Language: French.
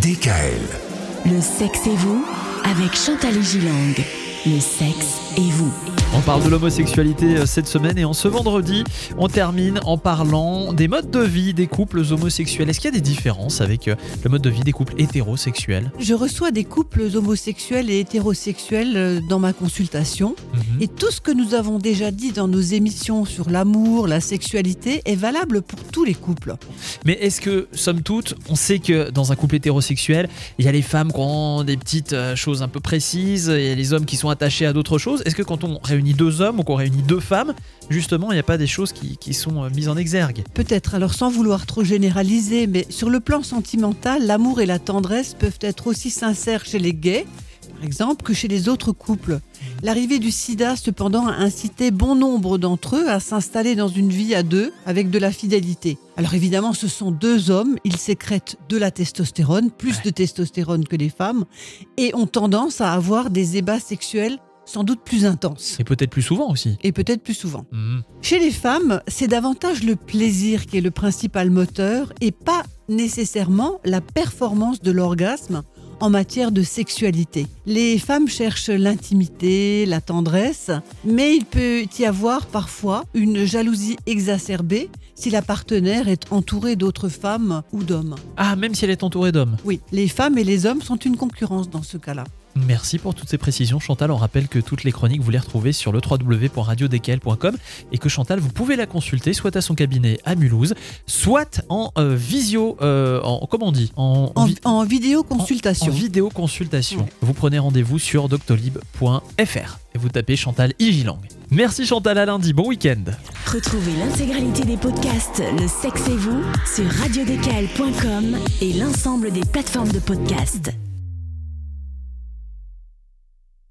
DKL. Le sexe et vous avec Chantal Gilang. Le sexe et vous. On parle de l'homosexualité euh, cette semaine et en ce vendredi, on termine en parlant des modes de vie des couples homosexuels. Est-ce qu'il y a des différences avec euh, le mode de vie des couples hétérosexuels? Je reçois des couples homosexuels et hétérosexuels euh, dans ma consultation Mhm. et tout ce que nous avons déjà dit dans nos émissions sur l'amour, la sexualité est valable pour tous les couples. Mais est-ce que, somme toute, on sait que dans un couple hétérosexuel, il y a les femmes qui ont des petites choses un peu précises, il y a les hommes qui sont attachés à d'autres choses? Est-ce que quand on réunit deux hommes ou qu'on réunit deux femmes, justement, il n'y a pas des choses qui, qui sont euh, mises en exergue Peut-être, alors sans vouloir trop généraliser, mais sur le plan sentimental, l'amour et la tendresse peuvent être aussi sincères chez les gays, par exemple, que chez les autres couples. L'arrivée du sida, cependant, a incité bon nombre d'entre eux à s'installer dans une vie à deux avec de la fidélité. Alors évidemment, ce sont deux hommes, ils sécrètent de la testostérone, plus Ouais. de testostérone que les femmes, et ont tendance à avoir des ébats sexuels sans doute plus intenses, Et peut-être plus souvent aussi. et peut-être plus souvent. Mhm. Chez les femmes, c'est davantage le plaisir qui est le principal moteur et pas nécessairement la performance de l'orgasme en matière de sexualité. Les femmes cherchent l'intimité, la tendresse, mais il peut y avoir parfois une jalousie exacerbée si la partenaire est entourée d'autres femmes ou d'hommes. Ah, même si elle est entourée d'hommes. Oui, les femmes et les hommes sont une concurrence dans ce cas-là. Merci pour toutes ces précisions Chantal. On rappelle que toutes les chroniques vous les retrouvez sur le www.radiodkl.com et que Chantal vous pouvez la consulter soit à son cabinet à Mulhouse, soit en euh, visio, euh, en comment on dit, en, En, vi- en en vidéoconsultation. vidéo consultation. Ouais. Vous prenez rendez-vous sur doctolib.fr et vous tapez Chantal Igilang. Merci Chantal à lundi. Bon week-end. Retrouvez l'intégralité des podcasts Le sexe et vous sur radiodkl.com et l'ensemble des plateformes de podcasts.